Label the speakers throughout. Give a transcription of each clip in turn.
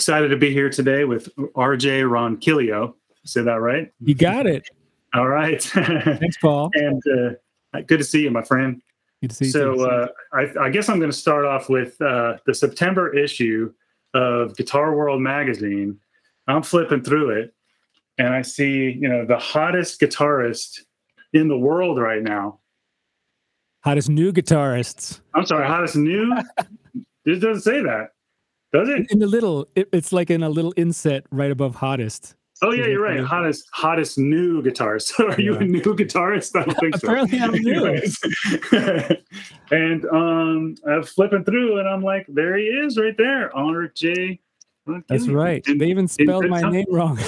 Speaker 1: excited to be here today with RJ Ronquillo. Say that right?
Speaker 2: You got it.
Speaker 1: All right.
Speaker 2: Thanks, Paul.
Speaker 1: and uh, good to see you, my friend.
Speaker 2: Good to see you.
Speaker 1: So uh, I, I, guess I'm going to start off with uh, the September issue of Guitar World magazine. I'm flipping through it, and I see you know the hottest guitarist in the world right now.
Speaker 2: Hottest new guitarists.
Speaker 1: I'm sorry, hottest new. it doesn't say that, does it?
Speaker 2: In the little, it, it's like in a little inset right above hottest.
Speaker 1: Oh yeah, you're right. Hottest, hottest new guitarist. So are yeah. you a new guitarist? I don't think
Speaker 2: so. Apparently, I'm new.
Speaker 1: and um, I'm flipping through, and I'm like, there he is, right there, Honor J.
Speaker 2: That's right. they even spelled my name wrong.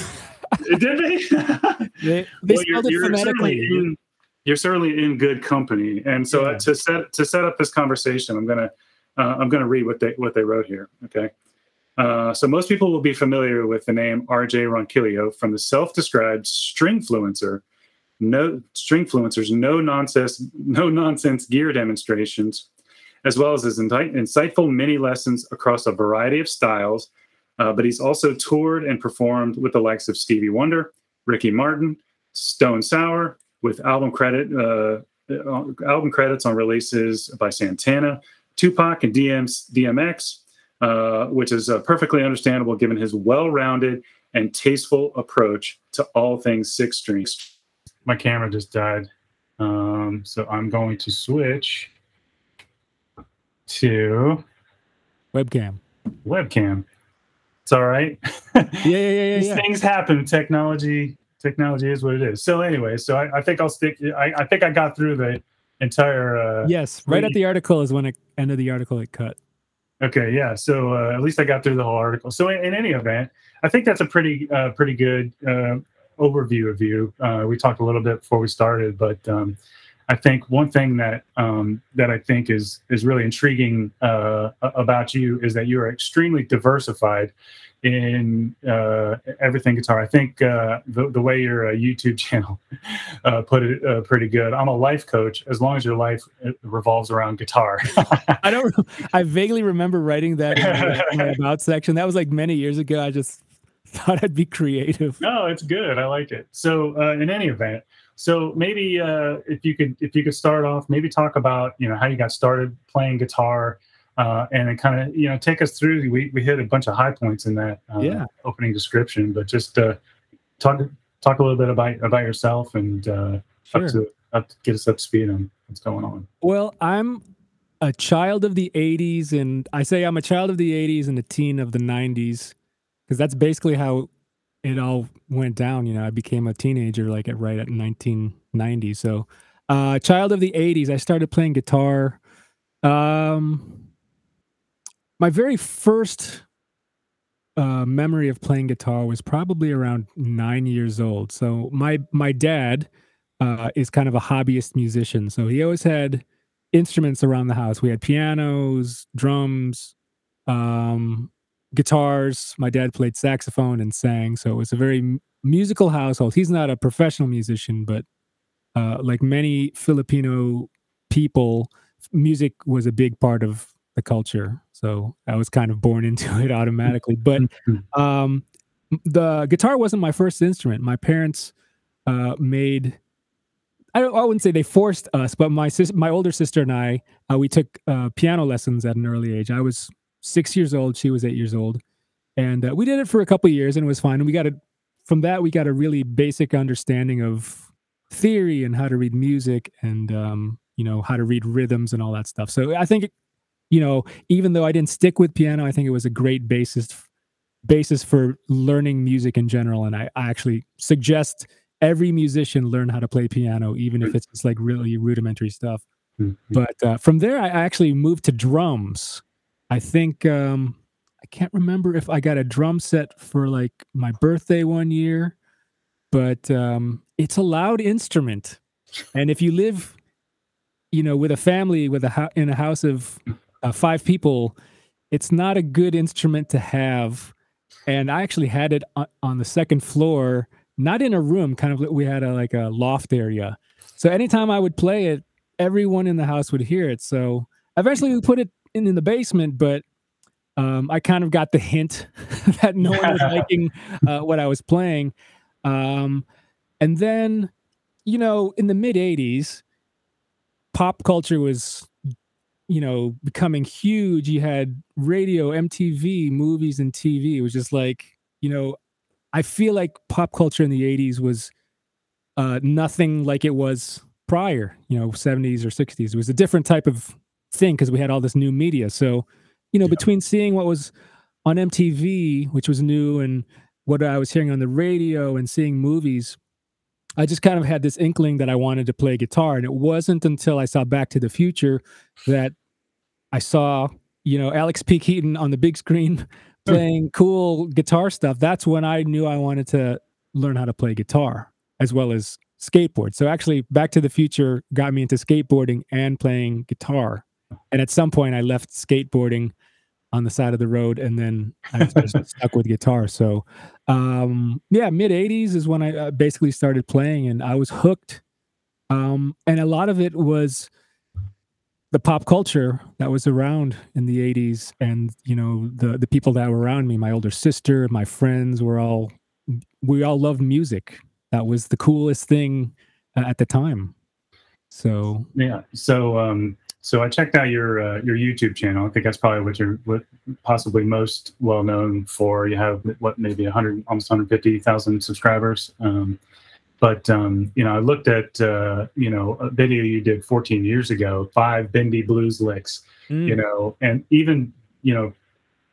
Speaker 1: Did they?
Speaker 2: they, they well, spelled you're, it phonetically.
Speaker 1: You're certainly, in, you're certainly in good company. And so yeah. to set to set up this conversation, I'm gonna uh, I'm gonna read what they what they wrote here. Okay. Uh, so most people will be familiar with the name R.J. Ronquillo from the self-described stringfluencer, no stringfluencers, no nonsense, no nonsense gear demonstrations, as well as his insightful mini lessons across a variety of styles. Uh, but he's also toured and performed with the likes of Stevie Wonder, Ricky Martin, Stone Sour, with album credit uh, uh album credits on releases by Santana, Tupac, and DMX uh, which is uh, perfectly understandable given his well rounded and tasteful approach to all things six strings. My camera just died. Um, so I'm going to switch to
Speaker 2: webcam.
Speaker 1: Webcam. It's all right.
Speaker 2: yeah, yeah, yeah, yeah.
Speaker 1: These
Speaker 2: yeah.
Speaker 1: things happen. Technology, technology is what it is. So anyway, so I, I think I'll stick. I, I, think I got through the entire. Uh,
Speaker 2: yes, right at the article is when it end of the article it cut.
Speaker 1: Okay, yeah. So uh, at least I got through the whole article. So in, in any event, I think that's a pretty uh, pretty good uh, overview of you. Uh, we talked a little bit before we started, but um, I think one thing that um, that I think is is really intriguing uh, about you is that you are extremely diversified in uh, everything guitar. I think uh, the, the way your uh, YouTube channel uh, put it uh, pretty good. I'm a life coach as long as your life revolves around guitar.
Speaker 2: I don't. I vaguely remember writing that in my about section. That was like many years ago. I just thought I'd be creative.
Speaker 1: No, it's good. I like it. So in any event. So maybe if you could if you could start off, maybe talk about you know how you got started playing guitar, uh, and kind of you know take us through. We we hit a bunch of high points in that uh,
Speaker 2: yeah.
Speaker 1: opening description, but just uh, talk talk a little bit about about yourself and uh, sure. up to up to get us up to speed on what's going on.
Speaker 2: Well, I'm a child of the '80s, and I say I'm a child of the '80s and a teen of the '90s because that's basically how it all went down. You know, I became a teenager like at right at 1990. So, uh, child of the '80s, I started playing guitar. Um, my very first uh, memory of playing guitar was probably around nine years old. So my my dad uh, is kind of a hobbyist musician, so he always had instruments around the house. We had pianos, drums, um, guitars. My dad played saxophone and sang, so it was a very musical household. He's not a professional musician, but uh, like many Filipino people, music was a big part of the culture. So I was kind of born into it automatically. But um, the guitar wasn't my first instrument. My parents uh, made. I, I, wouldn't say they forced us, but my sis, my older sister and I, uh, we took uh, piano lessons at an early age. I was six years old; she was eight years old, and uh, we did it for a couple years, and it was fine. And we got a from that we got a really basic understanding of theory and how to read music and um, you know how to read rhythms and all that stuff. So I think you know, even though I didn't stick with piano, I think it was a great basis basis for learning music in general. And I, I actually suggest every musician learn how to play piano, even if it's just like really rudimentary stuff. Mm-hmm. But uh, from there, I actually moved to drums. I think um, I can't remember if I got a drum set for like my birthday one year, but um, it's a loud instrument, and if you live, you know, with a family with a ho- in a house of uh, five people, it's not a good instrument to have. And I actually had it on, on the second floor, not in a room, kind of we had a like a loft area. So anytime I would play it, everyone in the house would hear it. So eventually we put it in, in the basement, but um, I kind of got the hint that no one was liking uh, what I was playing. Um, and then, you know, in the mid 80s, pop culture was, you know, becoming huge. You had radio, MTV, movies, and TV. It was just like, you know, I feel like pop culture in the 80s was uh, nothing like it was prior, you know, 70s or 60s. It was a different type of thing because we had all this new media. So, you know, yeah. between seeing what was on MTV, which was new, and what I was hearing on the radio and seeing movies, I just kind of had this inkling that I wanted to play guitar. And it wasn't until I saw Back to the Future that I saw, you know, Alex P. Keaton on the big screen playing cool guitar stuff. That's when I knew I wanted to learn how to play guitar as well as skateboard. So actually, Back to the Future got me into skateboarding and playing guitar. And at some point, I left skateboarding on the side of the road, and then I just stuck with guitar. So, um, yeah, mid '80s is when I uh, basically started playing, and I was hooked. Um, and a lot of it was the pop culture that was around in the 80s and you know the the people that were around me my older sister my friends were all we all loved music that was the coolest thing uh, at the time. So
Speaker 1: yeah, so um, so I checked out your uh, your YouTube channel. I think that's probably what you're what possibly most well known for. You have what maybe 100 almost 150,000 subscribers. Um, but um, you know, I looked at uh, you know a video you did 14 years ago, five bendy blues licks. Mm. You know, and even you know,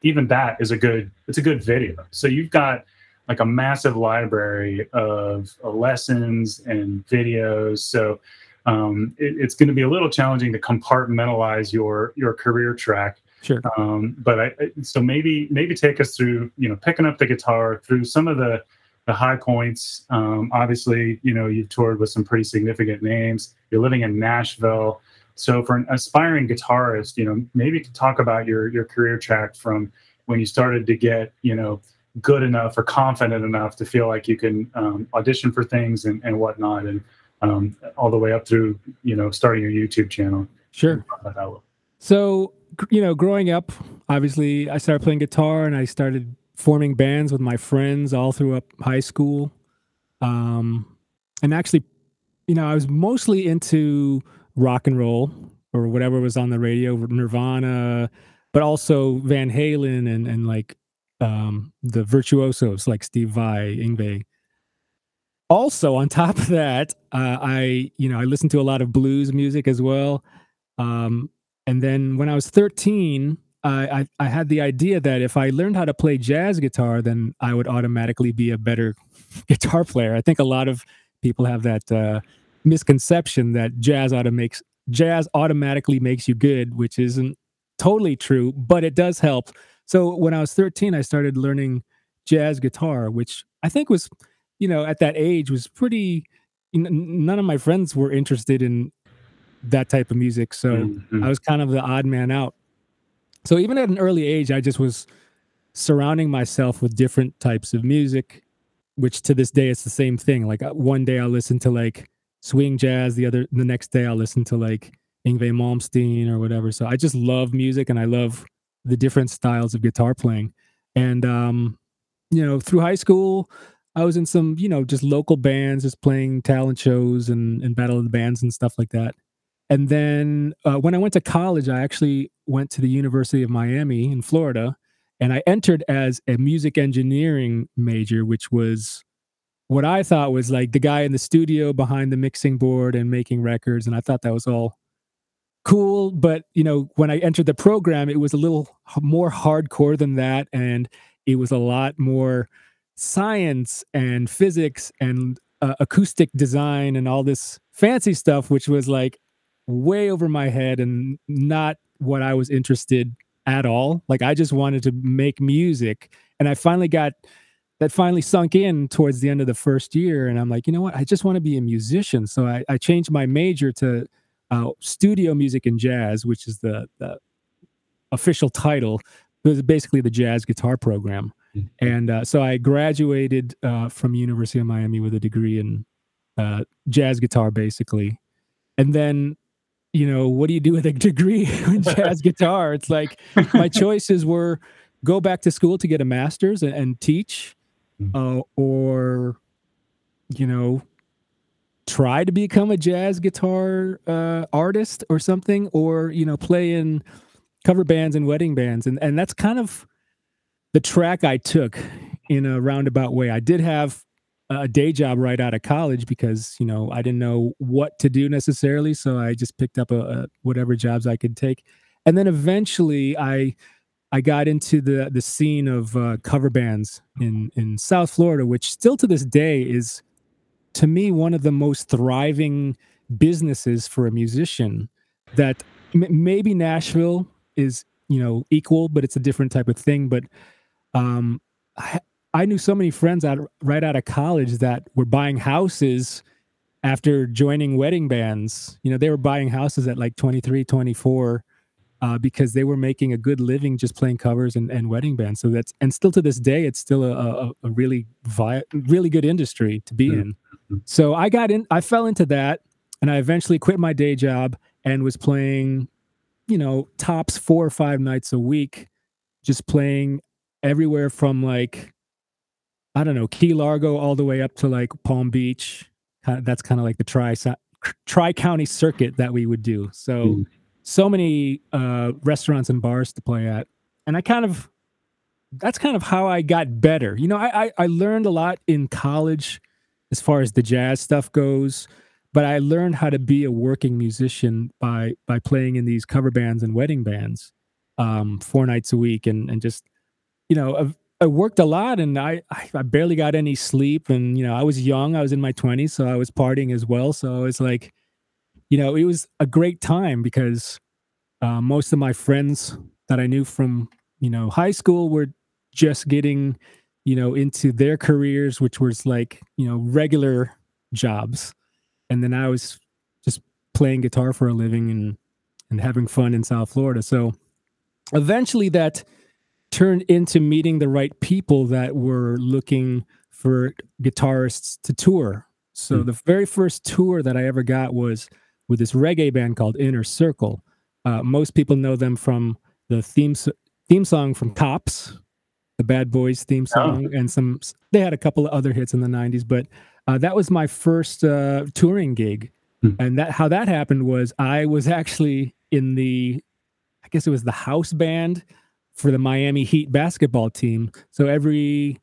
Speaker 1: even that is a good it's a good video. So you've got like a massive library of, lessons and videos. So um, it, it's going to be a little challenging to compartmentalize your your career track.
Speaker 2: Sure.
Speaker 1: Um, but I, so maybe maybe take us through you know picking up the guitar through some of the the high points. Um, obviously, you know you've toured with some pretty significant names. You're living in Nashville. So for an aspiring guitarist, you know maybe to talk about your your career track from when you started to get you know good enough or confident enough to feel like you can um, audition for things and, and whatnot and um, all the way up through you know starting your youtube channel.
Speaker 2: Sure. So you know growing up obviously i started playing guitar and i started forming bands with my friends all through up high school. Um, and actually you know i was mostly into rock and roll or whatever was on the radio nirvana but also van halen and and like um, the virtuosos like Steve Vai, Yngwie. Also, on top of that, uh, I you know I listened to a lot of blues music as well. Um, and then when I was 13, I, I, I had the idea that if I learned how to play jazz guitar, then I would automatically be a better guitar player. I think a lot of people have that uh, misconception that jazz auto makes jazz automatically makes you good, which isn't totally true, but it does help so when I was 13, I started learning jazz guitar, which I think was, you know, at that age was pretty. None of my friends were interested in that type of music, so mm-hmm. I was kind of the odd man out. So even at an early age, I just was surrounding myself with different types of music, which to this day it's the same thing. Like uh, one day I'll listen to like swing jazz, the other the next day I'll listen to like Yngwie Malmsteen or whatever. So I just love music and I love the different styles of guitar playing. And um, you know, through high school, I was in some, you know, just local bands, just playing talent shows and, and battle of the bands and stuff like that. And then uh, when I went to college, I actually went to the University of Miami in Florida, and I entered as a music engineering major, which was what I thought was like the guy in the studio behind the mixing board and making records. And I thought that was all cool but you know when i entered the program it was a little more hardcore than that and it was a lot more science and physics and uh, acoustic design and all this fancy stuff which was like way over my head and not what i was interested at all like i just wanted to make music and i finally got that finally sunk in towards the end of the first year and i'm like you know what i just want to be a musician so i, I changed my major to uh, studio music and jazz, which is the, the official title. It was basically the jazz guitar program. And uh, so I graduated uh, from University of Miami with a degree in uh, jazz guitar, basically. And then you know, what do you do with a degree in jazz guitar? It's like my choices were go back to school to get a master's and, and teach, mm. uh, or, you know, try to become a jazz guitar uh, artist or something, or, you know, play in cover bands and wedding bands. And, and that's kind of the track I took in a roundabout way. I did have a day job right out of college because you know I didn't know what to do necessarily, so I just picked up a, a whatever jobs I could take, and then eventually I I got into the the scene of uh, cover bands in in South Florida, which still to this day is to me one of the most thriving businesses for a musician. That m- maybe Nashville is you know equal, but it's a different type of thing. But um, I knew so many friends out right out of college that were buying houses after joining wedding bands. You know, they were buying houses at like 23, 24 uh, because they were making a good living just playing covers and, and wedding bands. So that's and still to this day, it's still a, a, a really vi- really good industry to be in. So I got in, I fell into that, and I eventually quit my day job and was playing, you know, tops four or five nights a week, just playing everywhere from like I don't know, Key Largo all the way up to like Palm Beach. That's kind of like the tri tri county circuit that we would do. So mm. so many uh, restaurants and bars to play at, and I kind of that's kind of how I got better. You know, I, I I learned a lot in college as far as the jazz stuff goes, but I learned how to be a working musician by by playing in these cover bands and wedding bands um, four nights a week, and and just you know I worked a lot and I, I barely got any sleep. And, you know, I was young, I was in my 20s, so I was partying as well. So it's like, you know, it was a great time because uh, most of my friends that I knew from, you know, high school were just getting, you know, into their careers, which was like, you know, regular jobs. And then I was just playing guitar for a living and, and having fun in South Florida. So eventually that, turned into meeting the right people that were looking for guitarists to tour. So mm. the very first tour that I ever got was with this reggae band called Inner Circle. Uh, most people know them from the theme theme song from Cops, the Bad Boys theme oh. song, oh. and some. They had a couple of other hits in the '90s, but uh, that was my first uh, touring gig. Mm. And that how that happened was I was actually in the, I guess it was the house band for the Miami Heat basketball team. So every,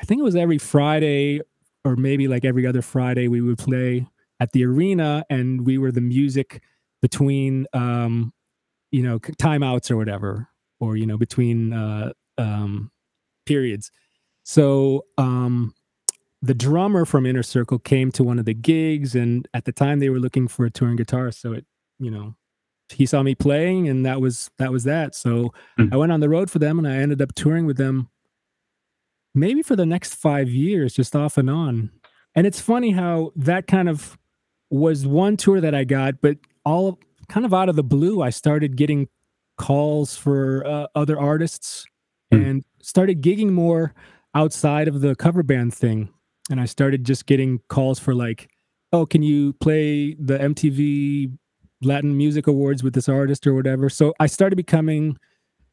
Speaker 2: I think it was every Friday or maybe like every other Friday, we would play at the arena and we were the music between, um, you know, timeouts or whatever, or, you know, between uh, um, periods. So, um, the drummer from Inner Circle came to one of the gigs, and at the time they were looking for a touring guitarist. So it, you know, he saw me playing and that was that was that so mm. i went on the road for them and i ended up touring with them maybe for the next five years just off and on and it's funny how that kind of was one tour that i got but all kind of out of the blue i started getting calls for uh, other artists mm. and started gigging more outside of the cover band thing and i started just getting calls for like oh can you play the mtv Latin Music Awards with this artist or whatever. So I started becoming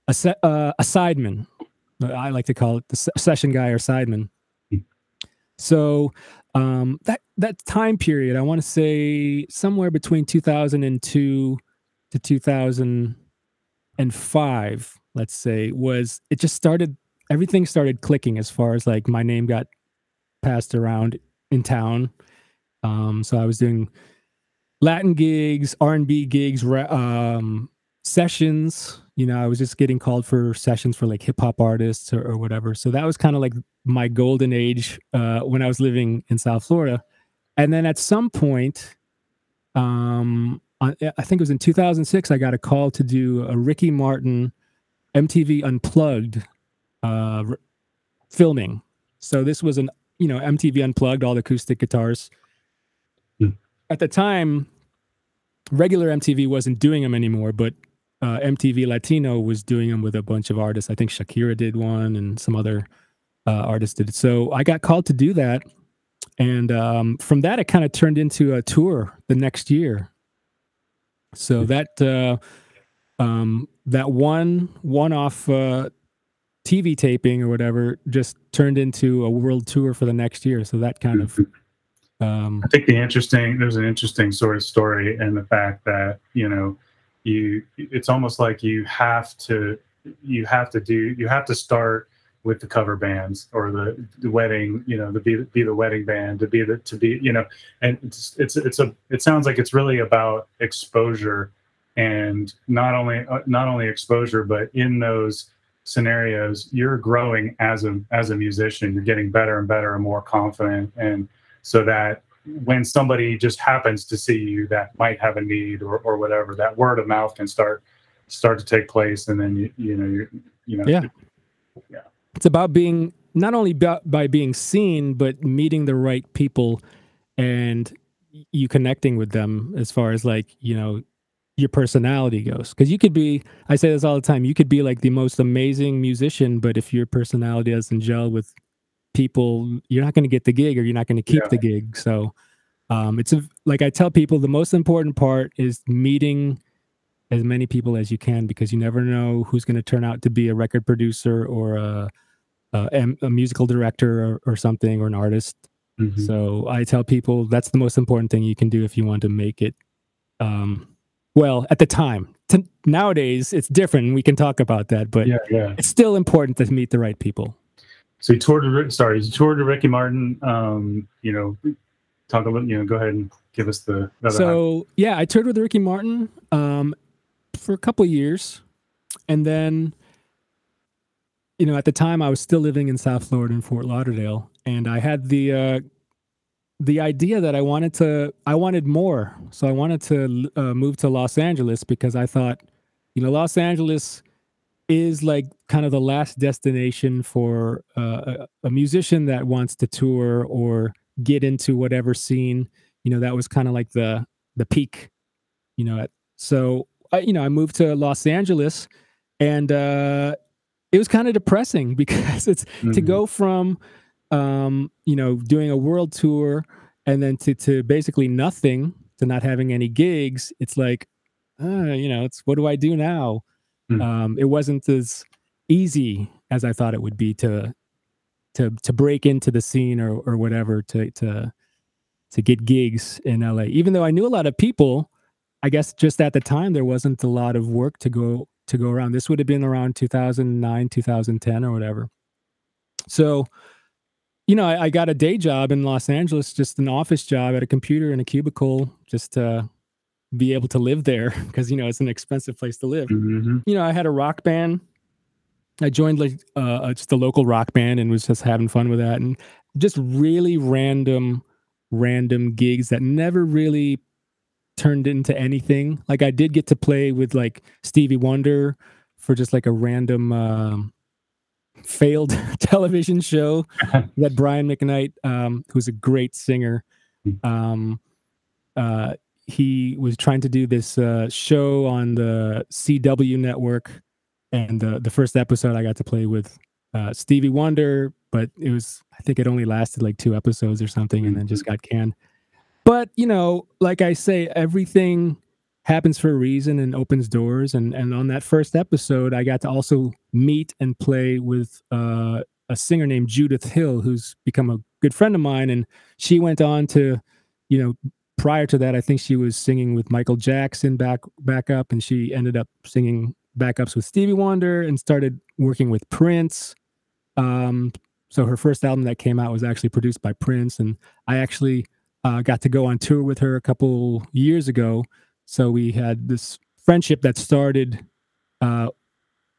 Speaker 2: a se- uh, a sideman. I like to call it the se- session guy or sideman. So um, that that time period, I want to say somewhere between 2002 to 2005, let's say, was it just started. Everything started clicking as far as like my name got passed around in town. Um, so I was doing Latin gigs, R and B gigs, um, sessions. You know, I was just getting called for sessions for like hip hop artists or, or, whatever. So that was kind of like my golden age uh, when I was living in South Florida. And then at some point, um, I, think it was in 2006, I got a call to do a Ricky Martin MTV Unplugged uh, filming. So this was an you know MTV Unplugged, all the acoustic guitars at the time, regular MTV wasn't doing them anymore, but uh, MTV Latino was doing them with a bunch of artists. I think Shakira did one, and some other uh, artists did it. So I got called to do that, and um, from that, it kind of turned into a tour the next year. So that uh, um, that one one off uh, TV taping or whatever just turned into a world tour for the next year. So that kind of.
Speaker 1: Um, I think the interesting there's an interesting sort of story in the fact that you know you it's almost like you have to you have to do you have to start with the cover bands or the, the wedding you know to be be the wedding band to be the to be you know and it's it's it's a it sounds like it's really about exposure and not only uh, not only exposure but in those scenarios you're growing as a as a musician. You're getting better and better and more confident and so that when somebody just happens to see you that might have a need or, or whatever that word of mouth can start start to take place and then you you know you you know.
Speaker 2: Yeah. Yeah. It's about being not only by, by being seen but meeting the right people and you connecting with them as far as like you know your personality goes. Because you could be i say this all the time you could be like the most amazing musician but if your personality doesn't gel with people you're not going to get the gig or you're not going to keep yeah. the gig so um, it's a, like i tell people the most important part is meeting as many people as you can because you never know who's going to turn out to be a record producer or a, a, a musical director or, or, something or an artist mm-hmm. so i tell people that's the most important thing you can do if you want to make it um, well at the time T- nowadays it's different we can talk about that but yeah, yeah. it's still important to meet the right people
Speaker 1: so you toured. Sorry, you toured to Ricky Martin. Um, you know, talk a little. You know, go ahead and give us the.
Speaker 2: So yeah, I toured with Ricky Martin um, for a couple years, and then, you know, at the time I was still living in South Florida in Fort Lauderdale, and I had the uh, the idea that I wanted to. I wanted more, so I wanted to uh, move to Los Angeles because I thought, you know, Los Angeles is like kind of the last destination for uh, a, a, musician that wants to tour or get into whatever scene. You know, that was kind of like the the peak. You know, so I, you know, I moved to Los Angeles, and uh, it was kind of depressing because it's mm-hmm. to go from um, you know doing a world tour and then to to basically nothing to not having any gigs. It's like, uh, you know, it's what do I do now? Mm. Um, it wasn't as easy as I thought it would be to to to break into the scene or or whatever to to to get gigs in LA. Even though I knew a lot of people, I guess just at the time there wasn't a lot of work to go to go around. This would have been around 2009, 2010 or whatever. So, you know, I, I got a day job in Los Angeles, just an office job at a computer in a cubicle, just to be able to live there because you know it's an expensive place to live. Mm-hmm. You know, I had a rock band. I joined like uh, just a local rock band and was just having fun with that, and just really random, random gigs that never really turned into anything. Like I did get to play with like Stevie Wonder for just like a random um, failed television show that Brian McKnight, um, who's a great singer, hmm. um, uh, he was trying to do this uh, show on the CW network, and the the first episode I got to play with uh, Stevie Wonder, but it was I think it only lasted like two episodes or something, and then just mm-hmm. got canned. But you know, like I say, everything happens for a reason and opens doors. And and on that first episode, I got to also meet and play with uh, a singer named Judith Hill, who's become a good friend of mine, and she went on to, you know, prior to that, I think she was singing with Michael Jackson back back up, and she ended up singing backups with Stevie Wonder and started working with Prince. Um, so her first album that came out was actually produced by Prince, and I actually uh, got to go on tour with her a couple years ago. So we had this friendship that started uh,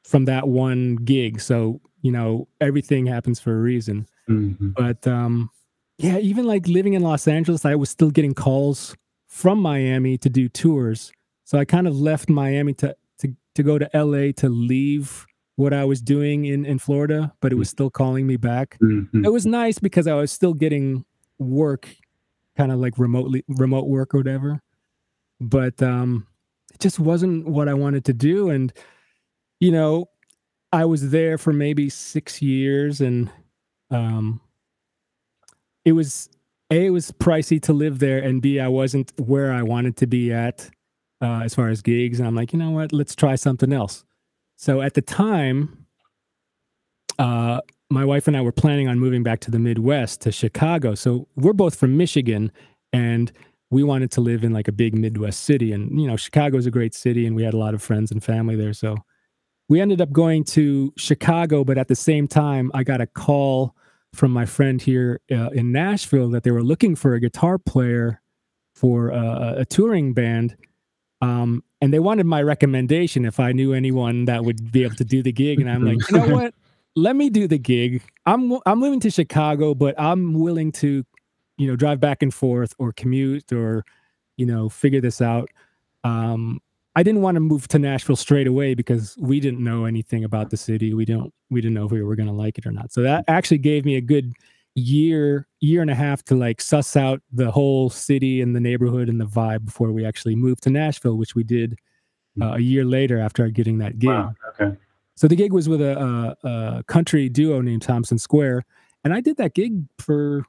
Speaker 2: from that one gig. So you know everything happens for a reason. Mm-hmm. But um, yeah, even like living in Los Angeles, I was still getting calls from Miami to do tours. So I kind of left Miami to to to go to LA to leave what I was doing in in Florida, but it was still calling me back. Mm-hmm. It was nice because I was still getting work, kind of like remotely remote work or whatever. But um, it just wasn't what I wanted to do, and you know, I was there for maybe six years, and um, it was a it was pricey to live there and b i wasn't where i wanted to be at uh, as far as gigs, and I'm like, you know what, let's try something else. So at the time, uh, my wife and I were planning on moving back to the Midwest to Chicago. So we're both from Michigan, and we wanted to live in like a big Midwest city. And you know, Chicago is a great city, and we had a lot of friends and family there. So we ended up going to Chicago, but at the same time, I got a call from my friend here uh, in Nashville that they were looking for a guitar player for uh, a touring band. Um, and they wanted my recommendation if I knew anyone that would be able to do the gig. And I'm like, you know what? Let me do the gig. I'm I'm moving to Chicago, but I'm willing to, you know, drive back and forth or commute or, you know, figure this out. Um, I didn't want to move to Nashville straight away because we didn't know anything about the city. We don't we didn't know if we were going to like it or not. So that actually gave me a good year year and a half to like suss out the whole city and the neighborhood and the vibe before we actually moved to Nashville, which we did uh, a year later after getting that gig. Wow,
Speaker 1: okay.
Speaker 2: So the gig was with a, a, a country duo named Thompson Square, and I did that gig for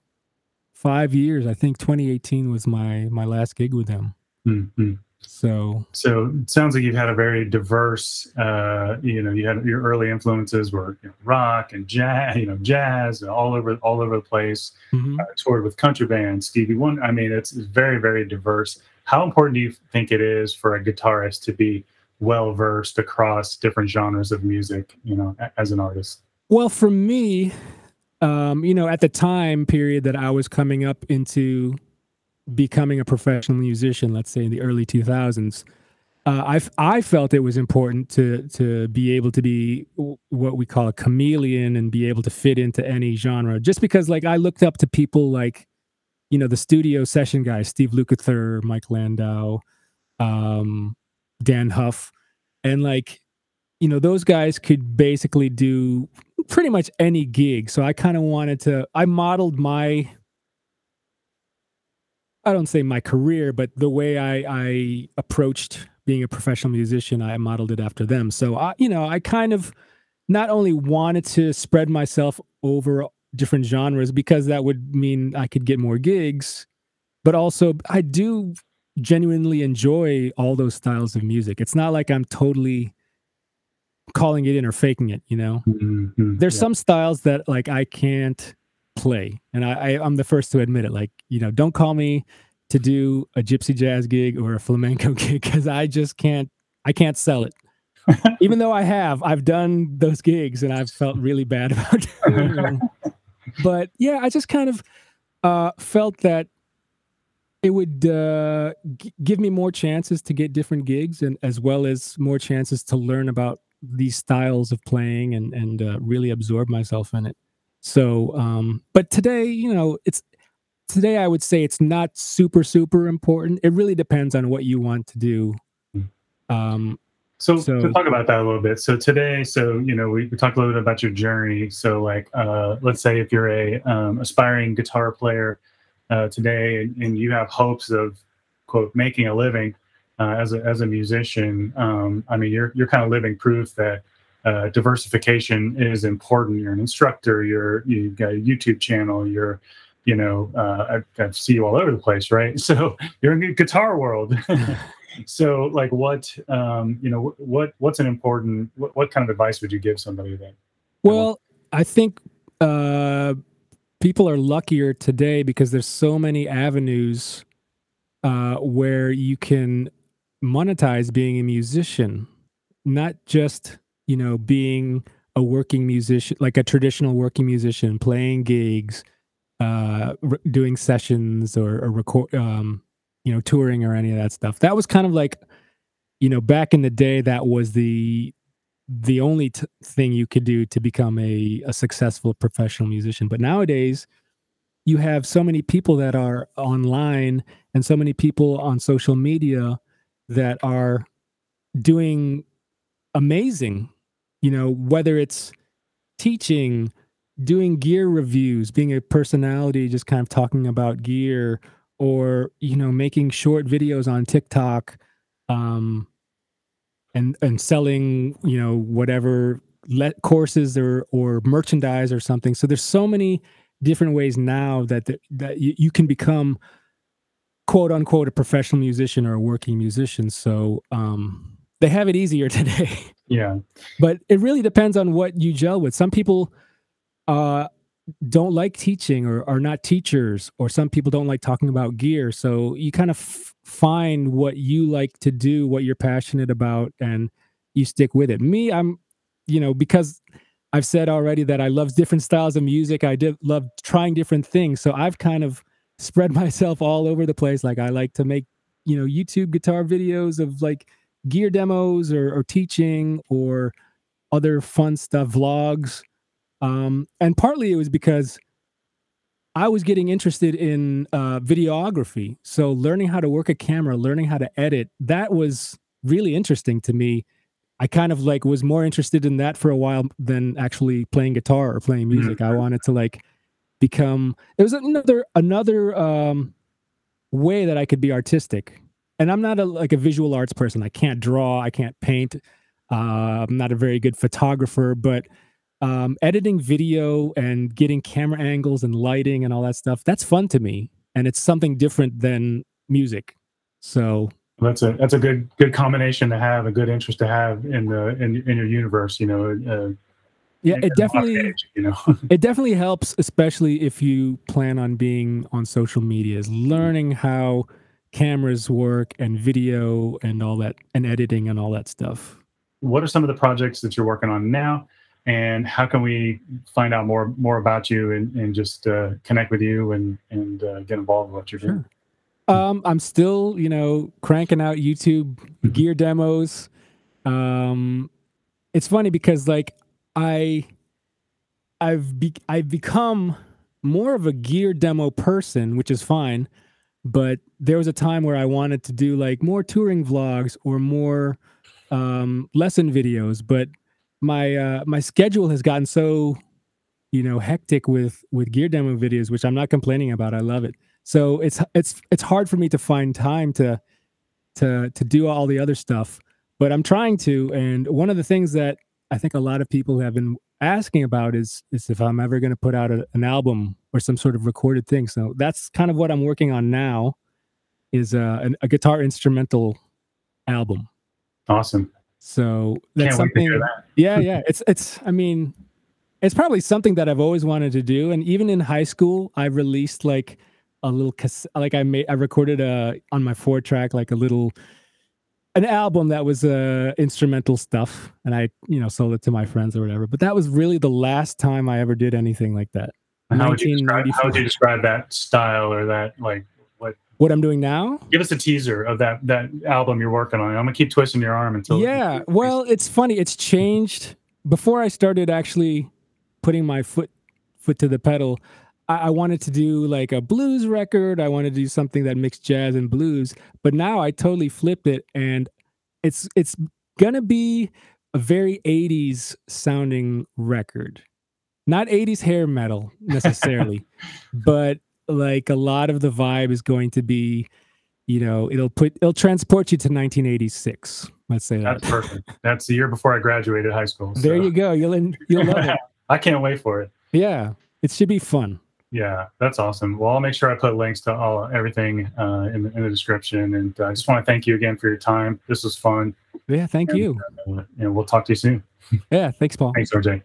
Speaker 2: five years. I think 2018 was my my last gig with them.
Speaker 1: Mm-hmm.
Speaker 2: So,
Speaker 1: so it sounds like you've had a very diverse. Uh, you know, you had your early influences were you know, rock and jazz. You know, jazz all over all over the place. Mm-hmm. Uh, toured with country bands, Stevie Wonder. I mean, it's, it's very very diverse. How important do you think it is for a guitarist to be well versed across different genres of music? You know, as an artist.
Speaker 2: Well, for me, um, you know, at the time period that I was coming up into becoming a professional musician, let's say in the early 2000s, uh, I I felt it was important to to be able to be what we call a chameleon and be able to fit into any genre. Just because, like, I looked up to people like, you know, the studio session guys, Steve Lukather, Mike Landau, um, Dann Huff, and like, you know, those guys could basically do pretty much any gig. So I kind of wanted to. I modeled my I don't say my career, but the way I, I approached being a professional musician, I modeled it after them. So I, you know, I kind of not only wanted to spread myself over different genres because that would mean I could get more gigs, but also I do genuinely enjoy all those styles of music. It's not like I'm totally calling it in or faking it, you know. Mm-hmm. There's yeah. some styles that like I can't play. And I, I I'm the first to admit it. Like, you know, don't call me to do a gypsy jazz gig or a flamenco gig because I just can't I can't sell it. Even though I have, I've done those gigs and I've felt really bad about it. but yeah, I just kind of uh, felt that it would uh, g- give me more chances to get different gigs and as well as more chances to learn about these styles of playing and and uh, really absorb myself in it. So, um, but today, you know, it's today I would say it's not super super important. It really depends on what you want to do.
Speaker 1: Um, so, so to talk about that a little bit. So today, so you know, we, we talked a little bit about your journey. So like, uh, let's say if you're a um, aspiring guitar player uh, today, and, and, you have hopes of quote making a living uh, as a as a musician, um, I mean, you're you're kind of living proof that uh, diversification is important. You're an instructor. You're you've got a YouTube channel. You're you know uh, I, I see you all over the place, right? So you're in the guitar world. so like what um, you know what what's an important what, what kind of advice would you give somebody that?
Speaker 2: Well, I think uh, people are luckier today because there's so many avenues uh, where you can monetize being a musician, not just you know, being a working musician, like a traditional working musician, playing gigs, uh, re- doing sessions or, or record, um, you know, touring or any of that stuff. That was kind of like, you know, back in the day, that was the the only t- thing you could do to become a, a successful professional musician. But nowadays, you have so many people that are online and so many people on social media that are doing amazing you know, whether it's teaching, doing gear reviews, being a personality, just kind of talking about gear, or you know, making short videos on TikTok, um, and and selling, you know, whatever let courses or or merchandise or something. So there's so many different ways now that the, that you, you can become quote unquote a professional musician or a working musician. So um, they have it easier today.
Speaker 1: Yeah.
Speaker 2: But it really depends on what you gel with. Some people uh, don't like teaching or are not teachers, or some people don't like talking about gear. So you kind of f- find what you like to do, what you're passionate about, and you stick with it. Me, I'm, you know, because I've said already that I love different styles of music. I did love trying different things. So I've kind of spread myself all over the place. Like I like to make, you know, YouTube guitar videos of like gear demos or, or teaching or other fun stuff, vlogs. Um, and partly it was because I was getting interested in uh, videography. So learning how to work a camera, learning how to edit, that was really interesting to me. I kind of like was more interested in that for a while than actually playing guitar or playing music. Mm-hmm. I wanted to like become it was another another um way that I could be artistic. And I'm not a like a visual arts person. I can't draw, I can't paint. Uh, I'm not a very good photographer, but um, editing video and getting camera angles and lighting and all that stuff that's fun to me and it's something different than music so
Speaker 1: that's a that's a good good combination to have a good interest to have in the in, in your universe you know uh,
Speaker 2: yeah it definitely age, you know it definitely helps especially if you plan on being on social media is learning how cameras work and video and all that and editing and all that stuff.
Speaker 1: What are some of the projects that you're working on now? And how can we find out more more about you and, and just uh, connect with you and and uh, get involved with what you're doing?
Speaker 2: Um, i'm still you know cranking out youtube mm-hmm. gear demos. Um, it's funny because like i i've be- i've become more of a gear demo person which is fine but there was a time where i wanted to do like more touring vlogs or more um, lesson videos but my uh my schedule has gotten so you know hectic with with gear demo videos which i'm not complaining about. I love it. So it's it's it's hard for me to find time to to to do all the other stuff but i'm trying to and one of the things that i think a lot of people have been asking about is is if i'm ever going to put out a, an album or some sort of recorded thing so that's kind of what i'm working on now is uh, a, a guitar instrumental album
Speaker 1: awesome
Speaker 2: so that's Can't something. That. yeah, yeah. It's it's. I mean, it's probably something that I've always wanted to do. And even in high school, I released like a little cassette. Like I made, I recorded a on my four track like a little an album that was uh instrumental stuff, and I you know sold it to my friends or whatever. But that was really the last time I ever did anything like that.
Speaker 1: How would, you describe, how would you describe that style or that like
Speaker 2: what I'm doing now?
Speaker 1: Give us a teaser of that that album you're working on. I'm gonna keep twisting your arm until.
Speaker 2: Yeah, well, it's funny. It's changed. Before I started actually putting my foot foot to the pedal, I, I wanted to do like a blues record. I wanted to do something that mixed jazz and blues. But now I totally flipped it, and it's it's gonna be a very 80s sounding record. Not 80s hair metal necessarily, but like a lot of the vibe is going to be you know it'll put it'll transport you to 1986 let's say
Speaker 1: that that's perfect that's the year before i graduated high school
Speaker 2: so. there you go you'll you'll love it
Speaker 1: i can't wait for it
Speaker 2: yeah it should be fun
Speaker 1: yeah that's awesome. Well i'll make sure i put links to all everything uh, in, the, in the description and uh, i just want to thank you again for your time. This was fun.
Speaker 2: Yeah thank
Speaker 1: and,
Speaker 2: you.
Speaker 1: uh, and we'll talk to you soon.
Speaker 2: Yeah thanks paul.
Speaker 1: Thanks rj